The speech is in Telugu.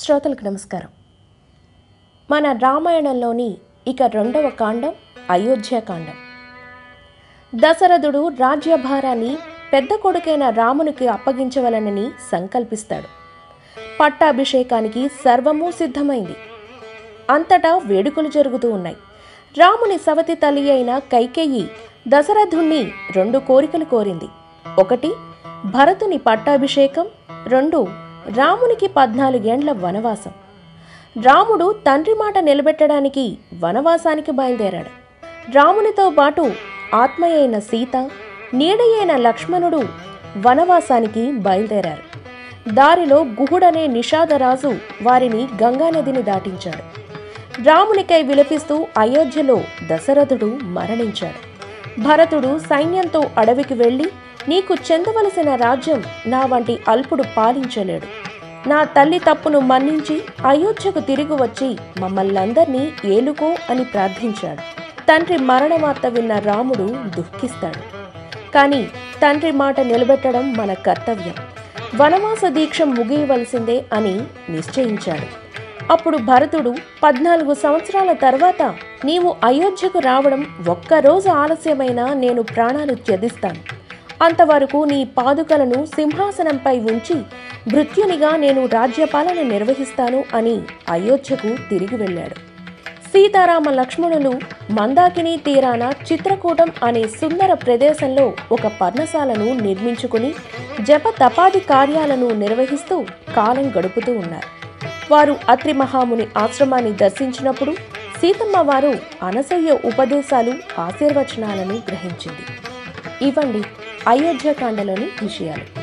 శ్రోతలకు నమస్కారం. మన రామాయణంలోని ఇక రెండవ కాండం అయోధ్యకాండం దశరథుడు రాజ్యభారాన్ని పెద్ద కొడుకైన రామునికి అప్పగించవలనని సంకల్పిస్తాడు. పట్టాభిషేకానికి సర్వము సిద్ధమైంది. అంతటా వేడుకలు జరుగుతూ ఉన్నాయి. రాముని సవతి తల్లి అయిన కైకేయి దశరథుణ్ణి రెండు కోరికలు కోరింది. ఒకటి భరతుని పట్టాభిషేకం. రెండు రామునికి పద్నాలుగేండ్ల వనవాసం. రాముడు తండ్రి మాట నిలబెట్టడానికి వనవాసానికి బయలుదేరాడు. రామునితో పాటు ఆత్మయైన సీత నీడయైన లక్ష్మణుడు వనవాసానికి బయలుదేరారు. దారిలో గుహుడనే నిషాదరాజు వారిని గంగానదిని దాటించాడు. రామునికై విలపిస్తూ అయోధ్యలో దశరథుడు మరణించాడు. భరతుడు సైన్యంతో అడవికి వెళ్ళి నీకు చెందవలసిన రాజ్యం నా వంటి అల్పుడు పాలించలేడు. నా తల్లి తప్పును మన్నించి అయోధ్యకు తిరిగి వచ్చి మమ్మల్నందర్నీ ఏలుకో అని ప్రార్థించాడు. తండ్రి మరణ వార్త విన్న రాముడు దుఃఖిస్తాడు. కానీ తండ్రి మాట నిలబెట్టడం మన కర్తవ్యం. వనవాస దీక్ష ముగియవలసిందే అని నిశ్చయించాడు. అప్పుడు భరతుడు పద్నాలుగు సంవత్సరాల తర్వాత నీవు అయోధ్యకు రావడం ఒక్కరోజు ఆలస్యమైనా నేను ప్రాణాలు త్యజిస్తాను. అంతవరకు నీ పాదుకలను సింహాసనంపై ఉంచి భృత్యునిగా నేను రాజ్యపాలన నిర్వహిస్తాను అని అయోధ్యకు తిరిగి వెళ్ళాడు. సీతారామ లక్ష్మణులు మందాకిని తీరాన చిత్రకూటం అనే సుందర ప్రదేశంలో ఒక పర్ణశాలను నిర్మించుకుని జప తపాది కార్యాలను నిర్వహిస్తూ కాలం గడుపుతూ ఉన్నారు. వారు అత్రి మహాముని ఆశ్రమాన్ని దర్శించినప్పుడు సీతమ్మ వారు అనసయ్య ఉపదేశాలు ఆశీర్వచనాలను గ్రహించింది. ఇవ్వండి అయోధ్యకాండలోని విషయాలు.